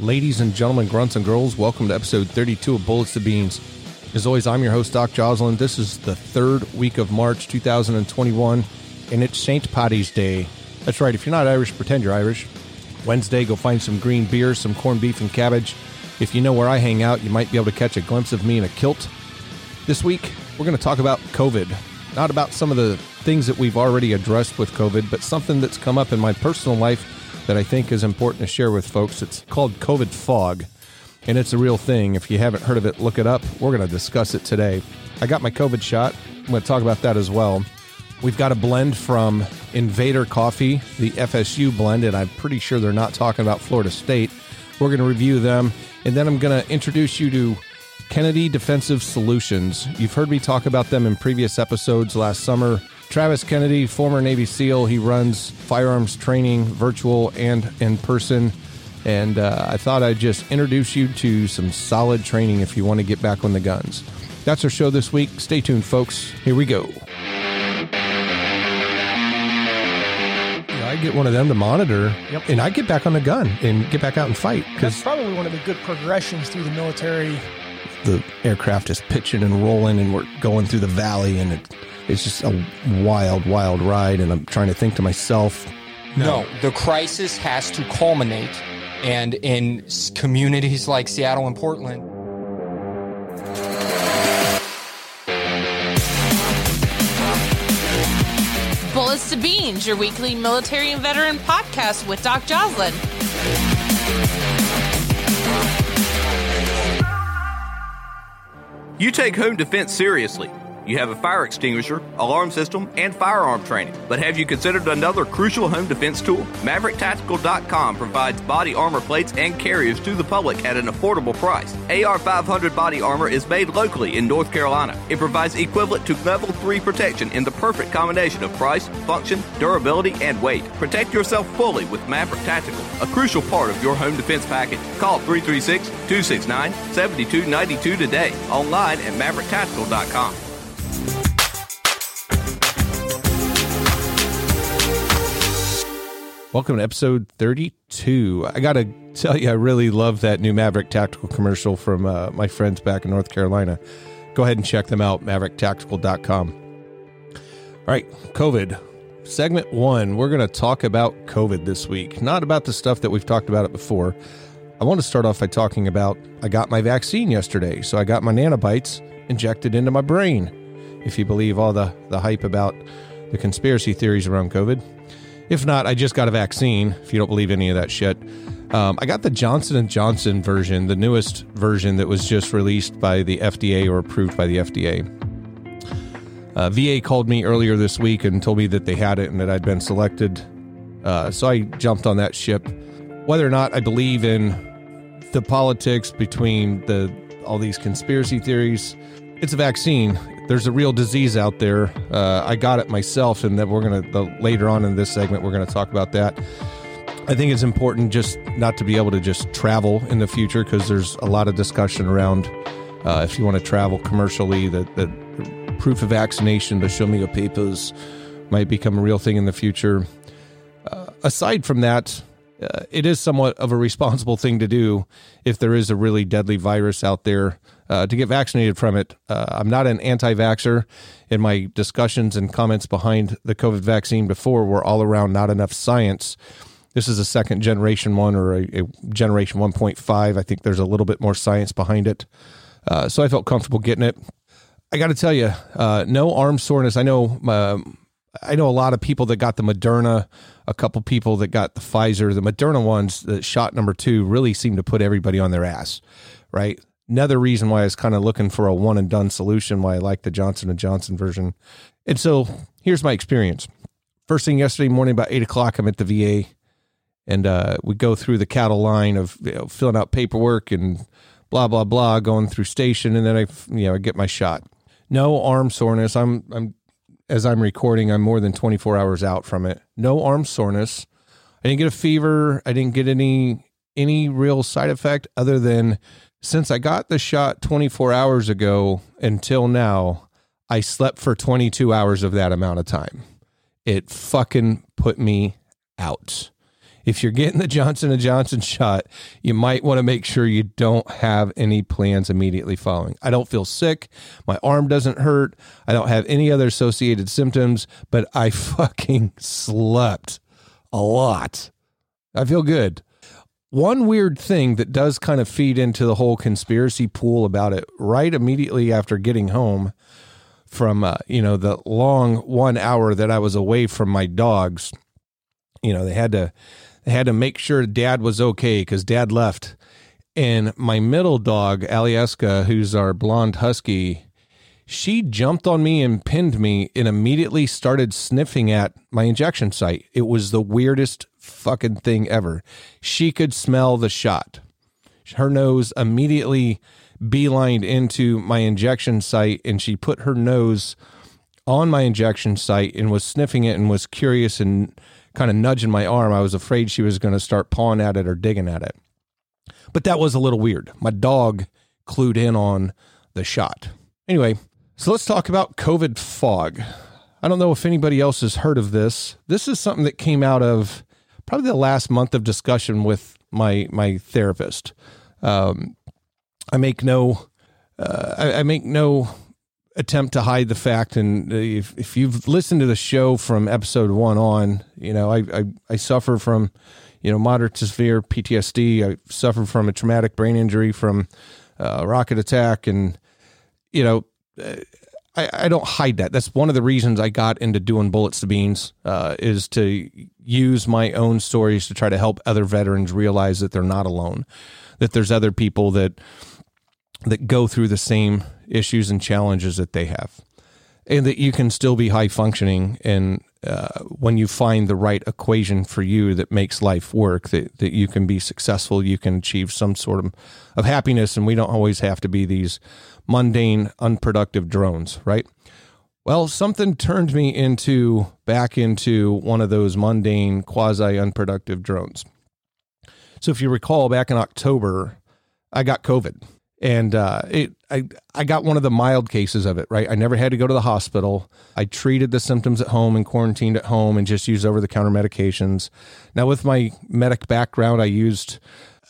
Ladies and gentlemen, grunts and girls, welcome to episode 32 of Bullets to Beans. As always, I'm your host, Doc Joslin. This is the third week of March 2021, and it's St. Paddy's Day. That's right, if you're not Irish, pretend you're Irish. Wednesday, go find some green beer, some corned beef, and cabbage. If you know where I hang out, you might be able to catch a glimpse of me in a kilt. This week, we're going to talk about COVID. Not about some of the things that we've already addressed with COVID, but something that's come up in my personal life that I think is important to share with folks. It's called COVID fog, and it's a real thing. If you haven't heard of it, look it up. We're going to discuss it today. I got my COVID shot. I'm going to talk about that as well. We've got a blend from Invader Coffee, the FSU blend, and I'm pretty sure they're not talking about Florida State. We're going to review them, and then I'm going to introduce you to Kennedy Defensive Solutions. You've heard me talk about them in previous episodes last summer. Travis Kennedy, former Navy SEAL, he runs firearms training, virtual and in person. And uh, I thought I'd just introduce you to some solid training if you want to get back on the guns. That's our show this week. Stay tuned, folks. Here we go. I get one of them to monitor, Yep. and I get back on the gun and get back out and fight That's because probably one of the good progressions through the military. The aircraft is pitching and rolling, and we're going through the valley, and it, it's just a wild, wild ride. And I'm trying to think to myself, No, the crisis has to culminate. And in communities like Seattle and Portland, Bullets to Beans, your weekly military and veteran podcast with Doc Joslin. You take home defense seriously. You have a fire extinguisher, alarm system, and firearm training. But have you considered another crucial home defense tool? MaverickTactical.com provides body armor plates and carriers to the public at an affordable price. AR 500 body armor is made locally in North Carolina. It provides equivalent to level 3 protection in the perfect combination of price, function, durability, and weight. Protect yourself fully with Maverick Tactical, a crucial part of your home defense package. Call 336 269 7292 today, online at MaverickTactical.com. Welcome to episode 32. I got to tell you, I really love that new Maverick Tactical commercial from uh, my friends back in North Carolina. Go ahead and check them out, maverickTactical.com. All right, COVID. Segment one, we're going to talk about COVID this week, not about the stuff that we've talked about it before. I want to start off by talking about I got my vaccine yesterday. So I got my nanobites injected into my brain, if you believe all the, the hype about the conspiracy theories around COVID. If not, I just got a vaccine. If you don't believe any of that shit, um, I got the Johnson and Johnson version, the newest version that was just released by the FDA or approved by the FDA. Uh, VA called me earlier this week and told me that they had it and that I'd been selected. Uh, so I jumped on that ship. Whether or not I believe in the politics between the all these conspiracy theories, it's a vaccine. There's a real disease out there. Uh, I got it myself, and that we're gonna the, later on in this segment we're gonna talk about that. I think it's important just not to be able to just travel in the future because there's a lot of discussion around uh, if you want to travel commercially that that proof of vaccination, the show me your papers, might become a real thing in the future. Uh, aside from that, uh, it is somewhat of a responsible thing to do if there is a really deadly virus out there uh, to get vaccinated from it. Uh, I'm not an anti vaxxer. In my discussions and comments behind the COVID vaccine before were all around not enough science. This is a second generation one or a, a generation 1.5. I think there's a little bit more science behind it. Uh, so I felt comfortable getting it. I got to tell you, uh, no arm soreness. I know, um, I know a lot of people that got the Moderna, a couple people that got the Pfizer. The Moderna ones, the shot number two, really seemed to put everybody on their ass, right? Another reason why I was kind of looking for a one and done solution. Why I like the Johnson and Johnson version. And so here's my experience. First thing yesterday morning, about eight o'clock, I'm at the VA, and uh, we go through the cattle line of you know, filling out paperwork and blah blah blah, going through station, and then I you know I get my shot. No arm soreness. I'm I'm as I'm recording, I'm more than 24 hours out from it. No arm soreness. I didn't get a fever. I didn't get any any real side effect other than since I got the shot 24 hours ago until now, I slept for 22 hours of that amount of time. It fucking put me out. if you're getting the Johnson Johnson shot, you might want to make sure you don't have any plans immediately following. I don't feel sick, my arm doesn't hurt, I don't have any other associated symptoms, but I fucking slept a lot. I feel good. One weird thing that does kind of feed into the whole conspiracy pool about it right immediately after getting home from uh, you know the long 1 hour that I was away from my dogs you know they had to they had to make sure dad was okay because dad left. And my middle dog, Alieska, who's our blonde husky, she jumped on me and pinned me and immediately started sniffing at my injection site. It was the weirdest fucking thing ever. She could smell the shot. Her nose immediately beelined into my injection site and she put her nose on my injection site and was sniffing it and was curious and kind of nudging my arm. I was afraid she was going to start pawing at it or digging at it. But that was a little weird. My dog clued in on the shot. Anyway, so let's talk about COVID fog. I don't know if anybody else has heard of this. This is something that came out of probably the last month of discussion with my my therapist. Um, I make no uh, I, I, make no attempt to hide the fact. And if, if you've listened to the show from episode one on, you know, I, I, I suffer from, you know, moderate to severe PTSD. I suffer from a traumatic brain injury from a rocket attack. And, you know, I, I don't hide that. That's one of the reasons I got into doing bullets to beans uh, is to use my own stories to try to help other veterans realize that they're not alone, that there's other people that, that go through the same issues and challenges that they have, and that you can still be high functioning. And uh, when you find the right equation for you that makes life work, that, that you can be successful, you can achieve some sort of, of happiness. And we don't always have to be these mundane, unproductive drones, right? Well, something turned me into back into one of those mundane, quasi unproductive drones. So, if you recall, back in October, I got COVID and uh, it I I got one of the mild cases of it. Right, I never had to go to the hospital. I treated the symptoms at home and quarantined at home, and just used over the counter medications. Now, with my medic background, I used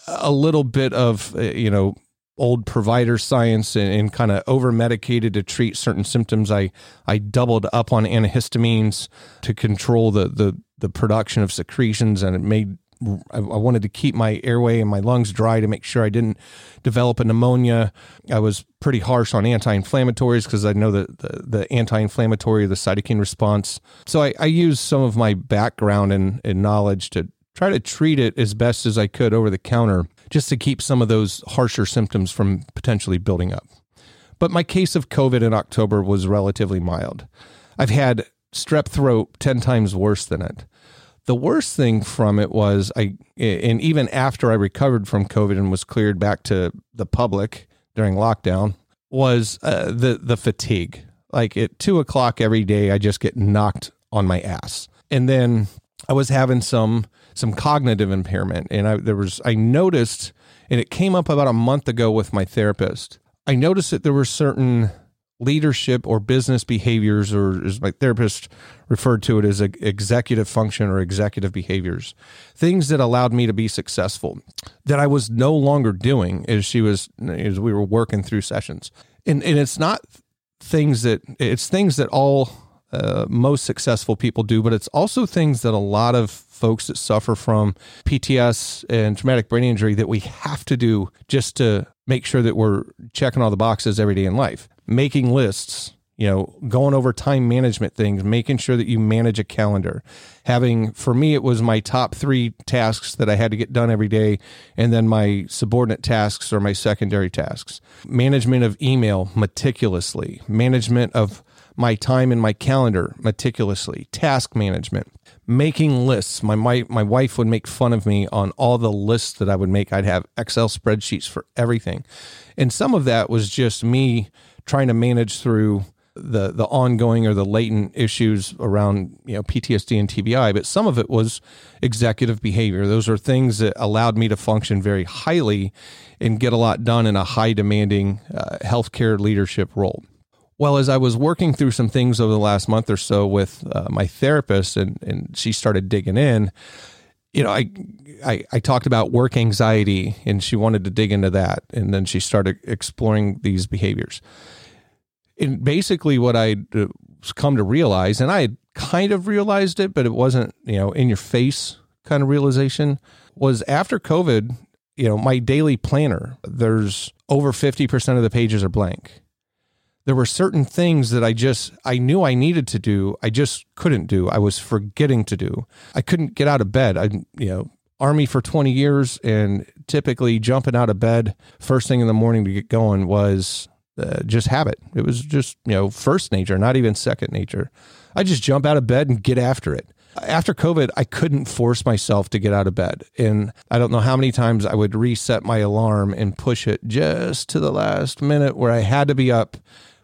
a little bit of uh, you know old provider science and, and kind of over medicated to treat certain symptoms. I I doubled up on antihistamines to control the the the production of secretions, and it made I, wanted to keep my airway and my lungs dry to make sure I didn't develop a pneumonia. I was pretty harsh on anti-inflammatories because I know that the, the anti-inflammatory, the cytokine response. So I, I used some of my background and, and knowledge to try to treat it as best as I could over the counter, just to keep some of those harsher symptoms from potentially building up. But my case of COVID in October was relatively mild. I've had strep throat 10 times worse than it. The worst thing from it was I, and even after I recovered from COVID and was cleared back to the public during lockdown, was uh, the the fatigue. Like at two o'clock every day, I just get knocked on my ass, and then I was having some some cognitive impairment, and I there was I noticed, and it came up about a month ago with my therapist. I noticed that there were certain leadership or business behaviors, or as my therapist referred to it as a executive function or executive behaviors, things that allowed me to be successful that I was no longer doing as she was as we were working through sessions. And and it's not things that it's things that all uh, most successful people do, but it's also things that a lot of folks that suffer from PTS and traumatic brain injury that we have to do just to make sure that we're checking all the boxes every day in life making lists, you know, going over time management things, making sure that you manage a calendar. Having, for me, it was my top three tasks that I had to get done every day, and then my subordinate tasks or my secondary tasks. Management of email meticulously, management of my time in my calendar meticulously, task management, making lists. My, my my wife would make fun of me on all the lists that I would make. I'd have Excel spreadsheets for everything. And some of that was just me trying to manage through the the ongoing or the latent issues around you know PTSD and TBI, but some of it was executive behavior. Those are things that allowed me to function very highly and get a lot done in a high demanding uh, healthcare leadership role. Well, as I was working through some things over the last month or so with uh, my therapist, and and she started digging in, you know, I, I, I talked about work anxiety and she wanted to dig into that. And then she started exploring these behaviors. And basically, what I uh, come to realize, and I had kind of realized it, but it wasn't, you know, in your face kind of realization, was after COVID, you know, my daily planner, there's over 50% of the pages are blank. There were certain things that I just, I knew I needed to do. I just couldn't do. I was forgetting to do. I couldn't get out of bed. I, you know, army for 20 years and typically jumping out of bed first thing in the morning to get going was uh, just habit. It was just, you know, first nature, not even second nature. I just jump out of bed and get after it after COVID, I couldn't force myself to get out of bed. And I don't know how many times I would reset my alarm and push it just to the last minute where I had to be up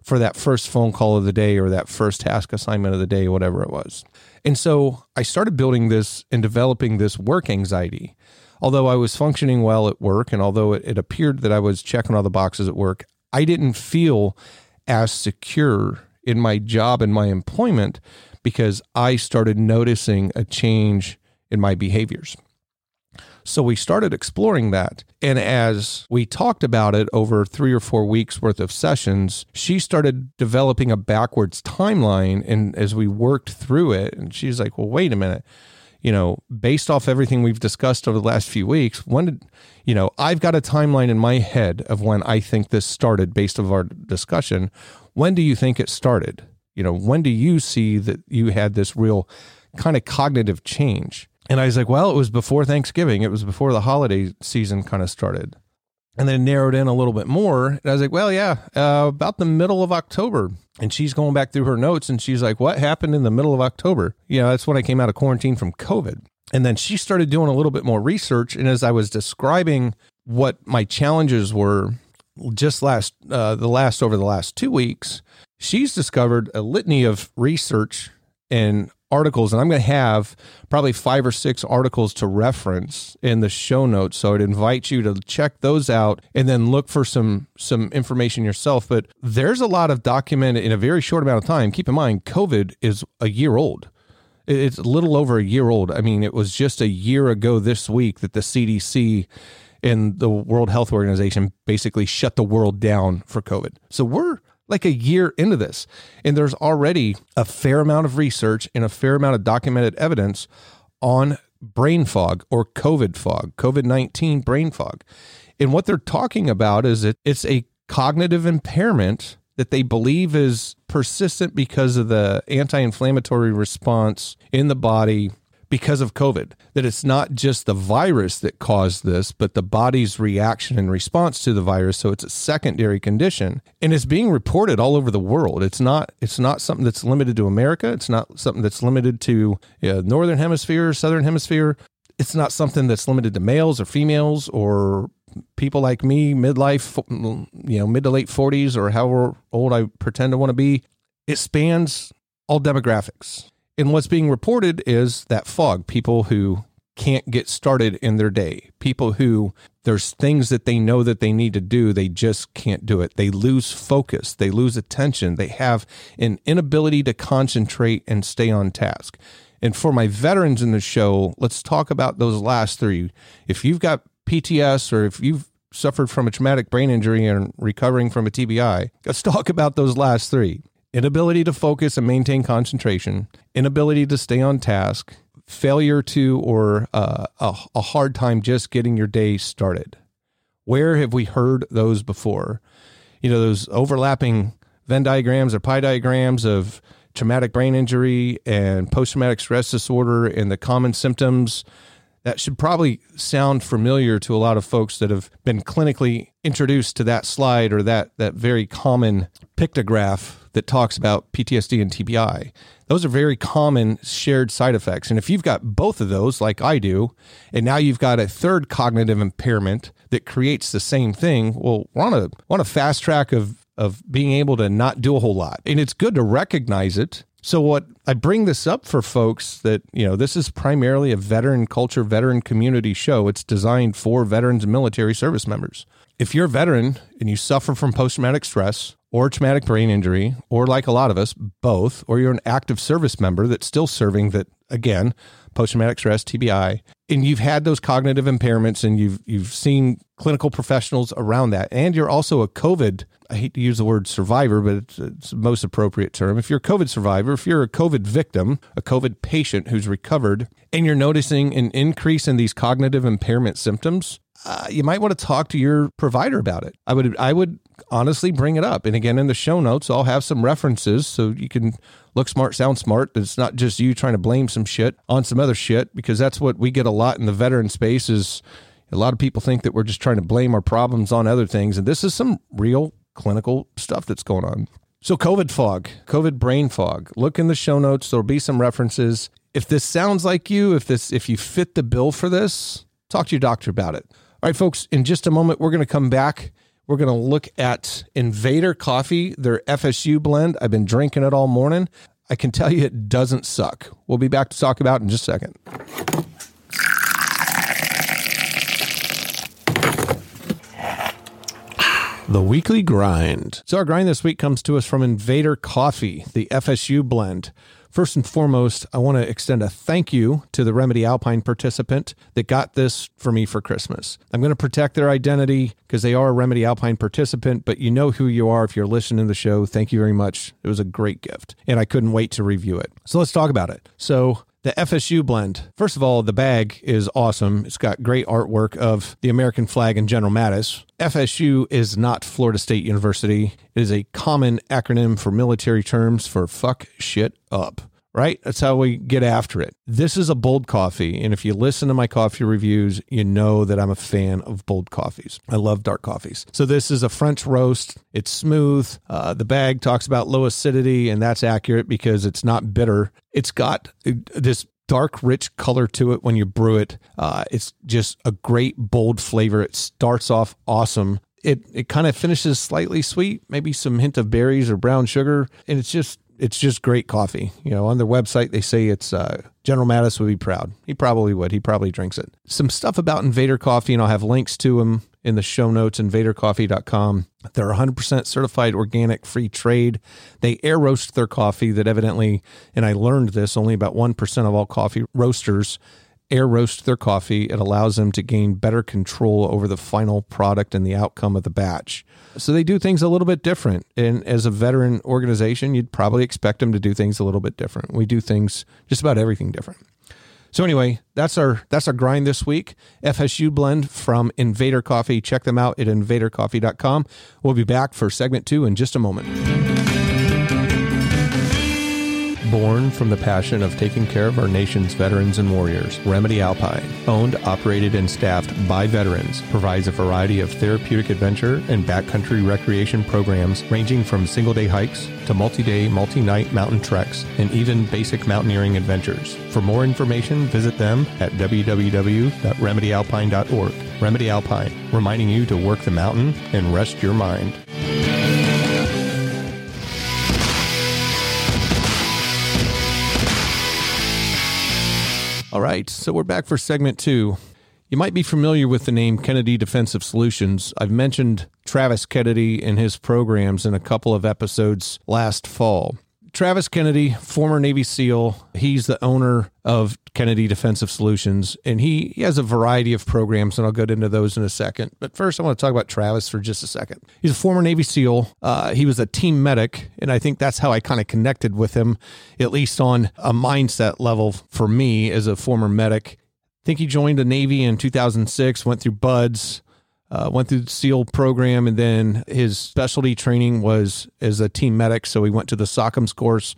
for that first phone call of the day or that first task assignment of the day, whatever it was. And so I started building this and developing this work anxiety. Although I was functioning well at work and although it, it appeared that I was checking all the boxes at work, I didn't feel as secure in my job and my employment because I started noticing a change in my behaviors. So we started exploring that. And as we talked about it over three or four weeks worth of sessions, she started developing a backwards timeline. And as we worked through it, and she's like, well, wait a minute. You know, based off everything we've discussed over the last few weeks, when did, you know, I've got a timeline in my head of when I think this started based off our discussion. When do you think it started? You know, when do you see that you had this real kind of cognitive change? And I was like, well, it was before Thanksgiving. It was before the holiday season kind of started. And then narrowed in a little bit more. And I was like, well, yeah, uh, about the middle of October. And she's going back through her notes and she's like, what happened in the middle of October? You know, that's when I came out of quarantine from COVID. And then she started doing a little bit more research. And as I was describing what my challenges were just last, uh, the last over the last two weeks, she's discovered a litany of research and articles and i'm going to have probably five or six articles to reference in the show notes. So i'd invite you to check those out and then look for some some information yourself. But there's a lot of documented in a very short amount of time. Keep in mind covid is a year old. It's a little over a year old. I mean it was just a year ago this week that the cdc and the world health organization basically shut the world down for covid. So we're like a year into this. And there's already a fair amount of research and a fair amount of documented evidence on brain fog or COVID fog, COVID 19 brain fog. And what they're talking about is that it's a cognitive impairment that they believe is persistent because of the anti inflammatory response in the body because of COVID, that it's not just the virus that caused this, but the body's reaction and response to the virus. So it's a secondary condition and it's being reported all over the world. It's not, it's not something that's limited to America. It's not something that's limited to uh, Northern hemisphere, Southern hemisphere. It's not something that's limited to males or females or people like me, midlife, you know, mid to late 40s or however old I pretend to want to be. It spans all demographics. And what's being reported is that fog, people who can't get started in their day, people who there's things that they know that they need to do, they just can't do it. They lose focus, they lose attention, they have an inability to concentrate and stay on task. And for my veterans in the show, let's talk about those last three. If you've got PTS or if you've suffered from a traumatic brain injury and recovering from a TBI, let's talk about those last three inability to focus and maintain concentration, inability to stay on task, failure to, or uh, a, a hard time just getting your day started. Where have we heard those before? You know, those overlapping Venn diagrams or pie diagrams of traumatic brain injury and post traumatic stress disorder and the common symptoms. That should probably sound familiar to a lot of folks that have been clinically introduced to that slide or that, that very common pictograph that talks about PTSD and TBI. Those are very common shared side effects. And if you've got both of those, like I do, and now you've got a third cognitive impairment that creates the same thing, well, we're on a, on a fast track of, of being able to not do a whole lot. And it's good to recognize it. So, what I bring this up for folks that, you know, this is primarily a veteran culture, veteran community show. It's designed for veterans and military service members. If you're a veteran and you suffer from post traumatic stress, or traumatic brain injury, or like a lot of us, both, or you're an active service member that's still serving that again, post traumatic stress, TBI, and you've had those cognitive impairments and you've you've seen clinical professionals around that, and you're also a COVID. I hate to use the word survivor, but it's, it's the most appropriate term. If you're a COVID survivor, if you're a COVID victim, a COVID patient who's recovered, and you're noticing an increase in these cognitive impairment symptoms, uh, you might want to talk to your provider about it. I would I would honestly bring it up. And again, in the show notes, I'll have some references so you can look smart, sound smart. It's not just you trying to blame some shit on some other shit because that's what we get a lot in the veteran space is a lot of people think that we're just trying to blame our problems on other things. And this is some real clinical stuff that's going on. So COVID fog, COVID brain fog. Look in the show notes. There'll be some references. If this sounds like you, if this if you fit the bill for this, talk to your doctor about it. All right, folks, in just a moment, we're going to come back. We're going to look at Invader Coffee, their FSU blend. I've been drinking it all morning. I can tell you it doesn't suck. We'll be back to talk about in just a second. The weekly grind. So, our grind this week comes to us from Invader Coffee, the FSU blend. First and foremost, I want to extend a thank you to the Remedy Alpine participant that got this for me for Christmas. I'm going to protect their identity because they are a Remedy Alpine participant, but you know who you are if you're listening to the show. Thank you very much. It was a great gift, and I couldn't wait to review it. So let's talk about it. So, the FSU blend. First of all, the bag is awesome. It's got great artwork of the American flag and General Mattis. FSU is not Florida State University. It is a common acronym for military terms for fuck shit up right? That's how we get after it. This is a bold coffee. And if you listen to my coffee reviews, you know that I'm a fan of bold coffees. I love dark coffees. So this is a French roast. It's smooth. Uh, the bag talks about low acidity, and that's accurate because it's not bitter. It's got this dark, rich color to it when you brew it. Uh, it's just a great, bold flavor. It starts off awesome. It, it kind of finishes slightly sweet, maybe some hint of berries or brown sugar. And it's just it's just great coffee. You know, on their website they say it's uh, General Mattis would be proud. He probably would. He probably drinks it. Some stuff about Invader Coffee, and I'll have links to them in the show notes. InvaderCoffee.com. They're 100% certified organic, free trade. They air roast their coffee. That evidently, and I learned this, only about one percent of all coffee roasters air roast their coffee. It allows them to gain better control over the final product and the outcome of the batch. So they do things a little bit different. And as a veteran organization, you'd probably expect them to do things a little bit different. We do things just about everything different. So anyway, that's our that's our grind this week. FSU blend from Invader Coffee. Check them out at invadercoffee.com. We'll be back for segment 2 in just a moment born from the passion of taking care of our nation's veterans and warriors. Remedy Alpine, owned, operated, and staffed by veterans, provides a variety of therapeutic adventure and backcountry recreation programs ranging from single day hikes to multi day, multi night mountain treks and even basic mountaineering adventures. For more information, visit them at www.remedyalpine.org. Remedy Alpine, reminding you to work the mountain and rest your mind. All right, so we're back for segment two. You might be familiar with the name Kennedy Defensive Solutions. I've mentioned Travis Kennedy and his programs in a couple of episodes last fall. Travis Kennedy, former Navy SEAL, he's the owner of Kennedy Defensive Solutions, and he, he has a variety of programs, and I'll get into those in a second. But first, I want to talk about Travis for just a second. He's a former Navy SEAL. Uh, he was a team medic, and I think that's how I kind of connected with him, at least on a mindset level for me as a former medic. I think he joined the Navy in 2006, went through BUD/S, uh, went through the SEAL program, and then his specialty training was as a team medic. So he went to the SOCMS course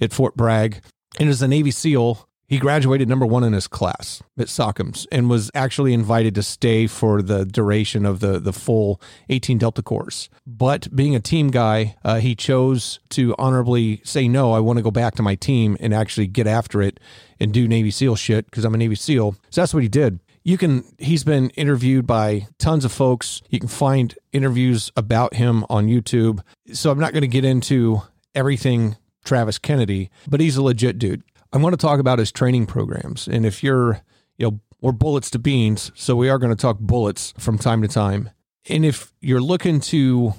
at Fort Bragg. And as a Navy SEAL, he graduated number one in his class at SOCMS and was actually invited to stay for the duration of the, the full 18 Delta course. But being a team guy, uh, he chose to honorably say, no, I want to go back to my team and actually get after it and do Navy SEAL shit because I'm a Navy SEAL. So that's what he did you can he's been interviewed by tons of folks. You can find interviews about him on youtube. So i'm not going to get into everything travis kennedy but he's a legit dude. I want to talk about his training programs. And if you're you know we're bullets to beans so we are going to talk bullets from time to time. And if you're looking to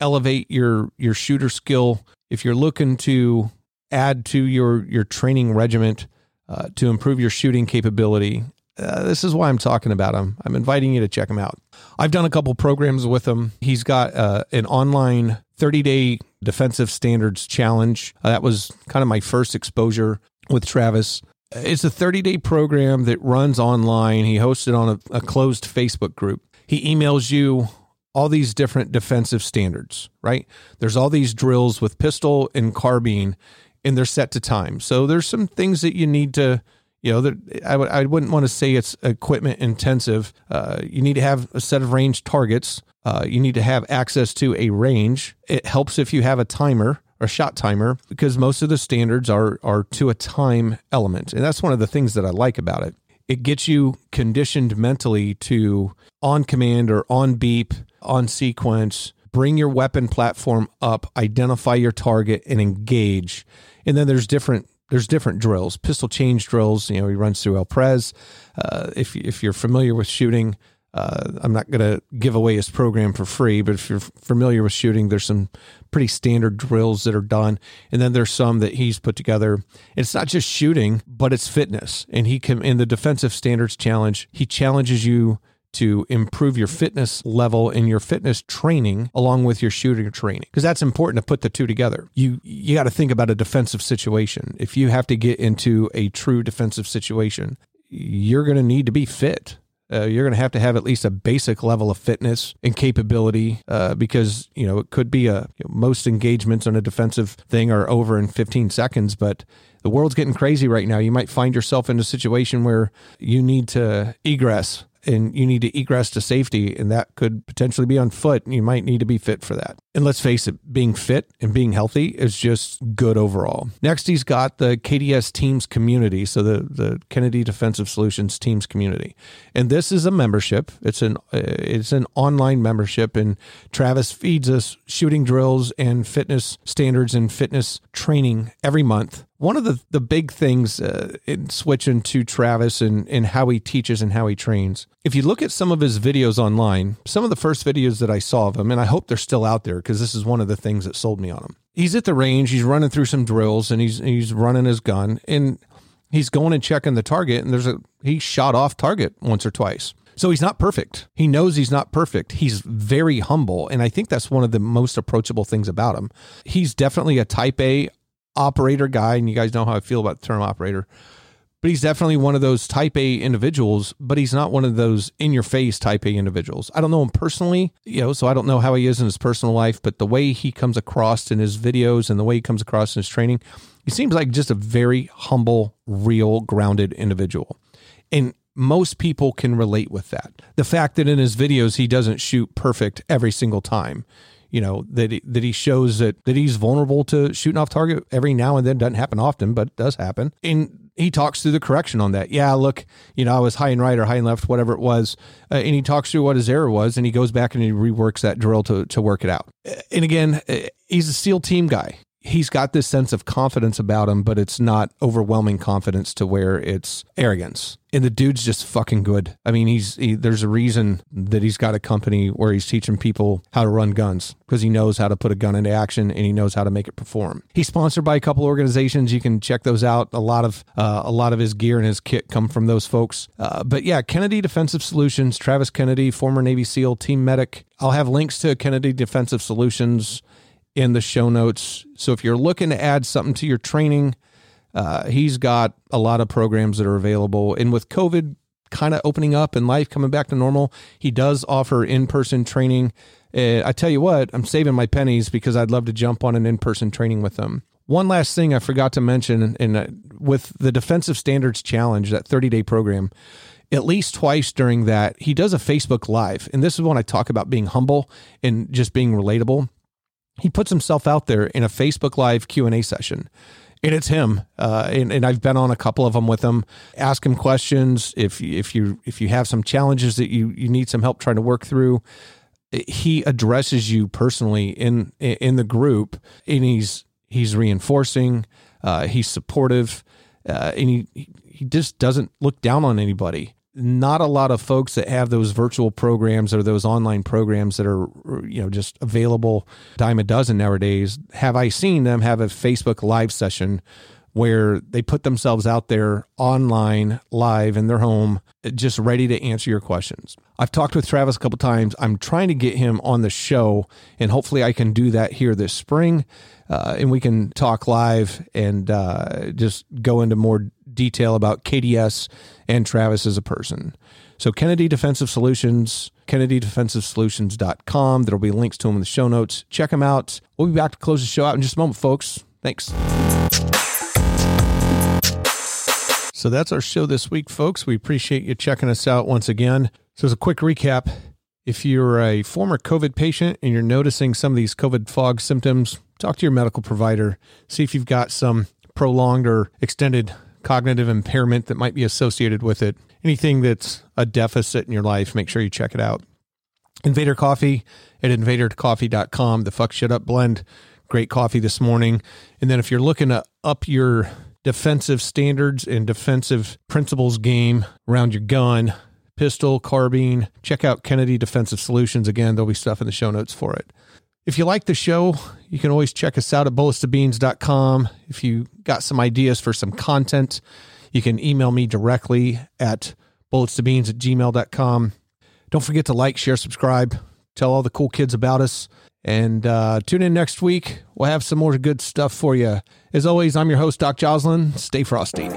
elevate your your shooter skill if you're looking to add to your your training regiment uh, to improve your shooting capability. Uh, this is why I'm talking about him. I'm inviting you to check him out. I've done a couple programs with him. He's got uh, an online 30 day defensive standards challenge. Uh, that was kind of my first exposure with Travis. It's a 30 day program that runs online. He hosts it on a, a closed Facebook group. He emails you all these different defensive standards, right? There's all these drills with pistol and carbine, and they're set to time. So there's some things that you need to, you know, I I wouldn't want to say it's equipment intensive. Uh, you need to have a set of range targets. Uh, you need to have access to a range. It helps if you have a timer or shot timer because most of the standards are are to a time element, and that's one of the things that I like about it. It gets you conditioned mentally to on command or on beep on sequence, bring your weapon platform up, identify your target, and engage. And then there's different there's different drills, pistol change drills. You know, he runs through El Pres. Uh, if if you're familiar with shooting, uh, I'm not going to give away his program for free, but if you're familiar with shooting, there's some pretty standard drills that are done, and then there's some that he's put together. It's not just shooting, but it's fitness. And he can in the defensive standards challenge, he challenges you to improve your fitness level and your fitness training along with your shooting training because that's important to put the two together. You you got to think about a defensive situation. If you have to get into a true defensive situation you're going to need to be fit. Uh, you're going to have to have at least a basic level of fitness and capability uh, because you know it could be a you know, most engagements on a defensive thing are over in 15 seconds but the world's getting crazy right now. You might find yourself in a situation where you need to egress and you need to egress to safety, and that could potentially be on foot. And you might need to be fit for that. And let's face it, being fit and being healthy is just good overall. Next, he's got the KDS Teams community, so the the Kennedy Defensive Solutions Teams community, and this is a membership. It's an uh, it's an online membership, and Travis feeds us shooting drills and fitness standards and fitness training every month one of the, the big things uh, in switching to Travis and, and how he teaches and how he trains, if you look at some of his videos online, some of the first videos that I saw of him, and I hope they're still out there because this is one of the things that sold me on him. He's at the range, he's running through some drills, and he's he's running his gun, and he's going and checking the target, and there's a he shot off target once or twice. So he's not perfect. He knows he's not perfect. He's very humble. And I think that's one of the most approachable things about him. He's definitely a type A operator guy, and you guys know how I feel about the term operator. But he's definitely one of those type A individuals, but he's not one of those in your face type A individuals. I don't know him personally, you know, so I don't know how he is in his personal life, but the way he comes across in his videos and the way he comes across in his training, he seems like just a very humble, real, grounded individual. And most people can relate with that. The fact that in his videos he doesn't shoot perfect every single time you know that he, that he shows that that he's vulnerable to shooting off target every now and then doesn't happen often but does happen and he talks through the correction on that. Yeah look you know i was high and right or high and left whatever it was. Uh, and he talks through what his error was and he goes back and he reworks that drill to to work it out. And again uh, he's a seal team guy he's got this sense of confidence about him, but it's not overwhelming confidence to where it's arrogance. And the dude's just fucking good. I mean, he's he, there's a reason that he's got a company where he's teaching people how to run guns because he knows how to put a gun into action and he knows how to make it perform. He's sponsored by a couple organizations. You can check those out. A lot of uh, a lot of his gear and his kit come from those folks. Uh, but yeah, Kennedy Defensive Solutions, Travis Kennedy, former Navy SEAL, team medic. I'll have links to Kennedy Defensive Solutions in the show notes. So if you're looking to add something to your training, uh, he's got a lot of programs that are available. And with COVID kind of opening up and life coming back to normal, he does offer in person training. Uh, I tell you what, I'm saving my pennies because I'd love to jump on an in person training with them. One last thing I forgot to mention, and uh, with the Defensive Standards Challenge, that 30 day program, at least twice during that, he does a Facebook Live. And this is when I talk about being humble and just being relatable he puts himself out there in a Facebook Live Q and A session, and it's him. Uh, and, and I've been on a couple of them with him. Ask him questions if if you if you have some challenges that you you need some help trying to work through. He addresses you personally in in the group, and he's he's reinforcing. Uh, he's supportive, uh, and he he just doesn't look down on anybody not a lot of folks that have those virtual programs or those online programs that are you know just available dime a dozen nowadays have i seen them have a facebook live session where they put themselves out there online, live in their home, just ready to answer your questions. I've talked with Travis a couple times. I'm trying to get him on the show, and hopefully I can do that here this spring. Uh, and we can talk live and uh, just go into more detail about KDS and Travis as a person. So Kennedy Defensive Solutions, kennedydefensivesolutions.com. There'll be links to them in the show notes. Check them out. We'll be back to close the show out in just a moment, folks. Thanks. So that's our show this week, folks. We appreciate you checking us out once again. So, as a quick recap, if you're a former COVID patient and you're noticing some of these COVID fog symptoms, talk to your medical provider. See if you've got some prolonged or extended cognitive impairment that might be associated with it. Anything that's a deficit in your life, make sure you check it out. Invader Coffee at invadercoffee.com, the fuck shit up blend. Great coffee this morning. And then if you're looking to up your defensive standards and defensive principles game around your gun, pistol, carbine, check out Kennedy Defensive Solutions. Again, there'll be stuff in the show notes for it. If you like the show, you can always check us out at bulletstobeans.com. If you got some ideas for some content, you can email me directly at bulletstobeans at gmail.com. Don't forget to like, share, subscribe, tell all the cool kids about us. And uh, tune in next week. We'll have some more good stuff for you. As always, I'm your host, Doc Joslin. Stay frosty.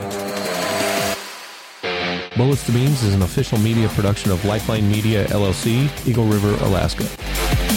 Bullets to Beans is an official media production of Lifeline Media, LLC, Eagle River, Alaska.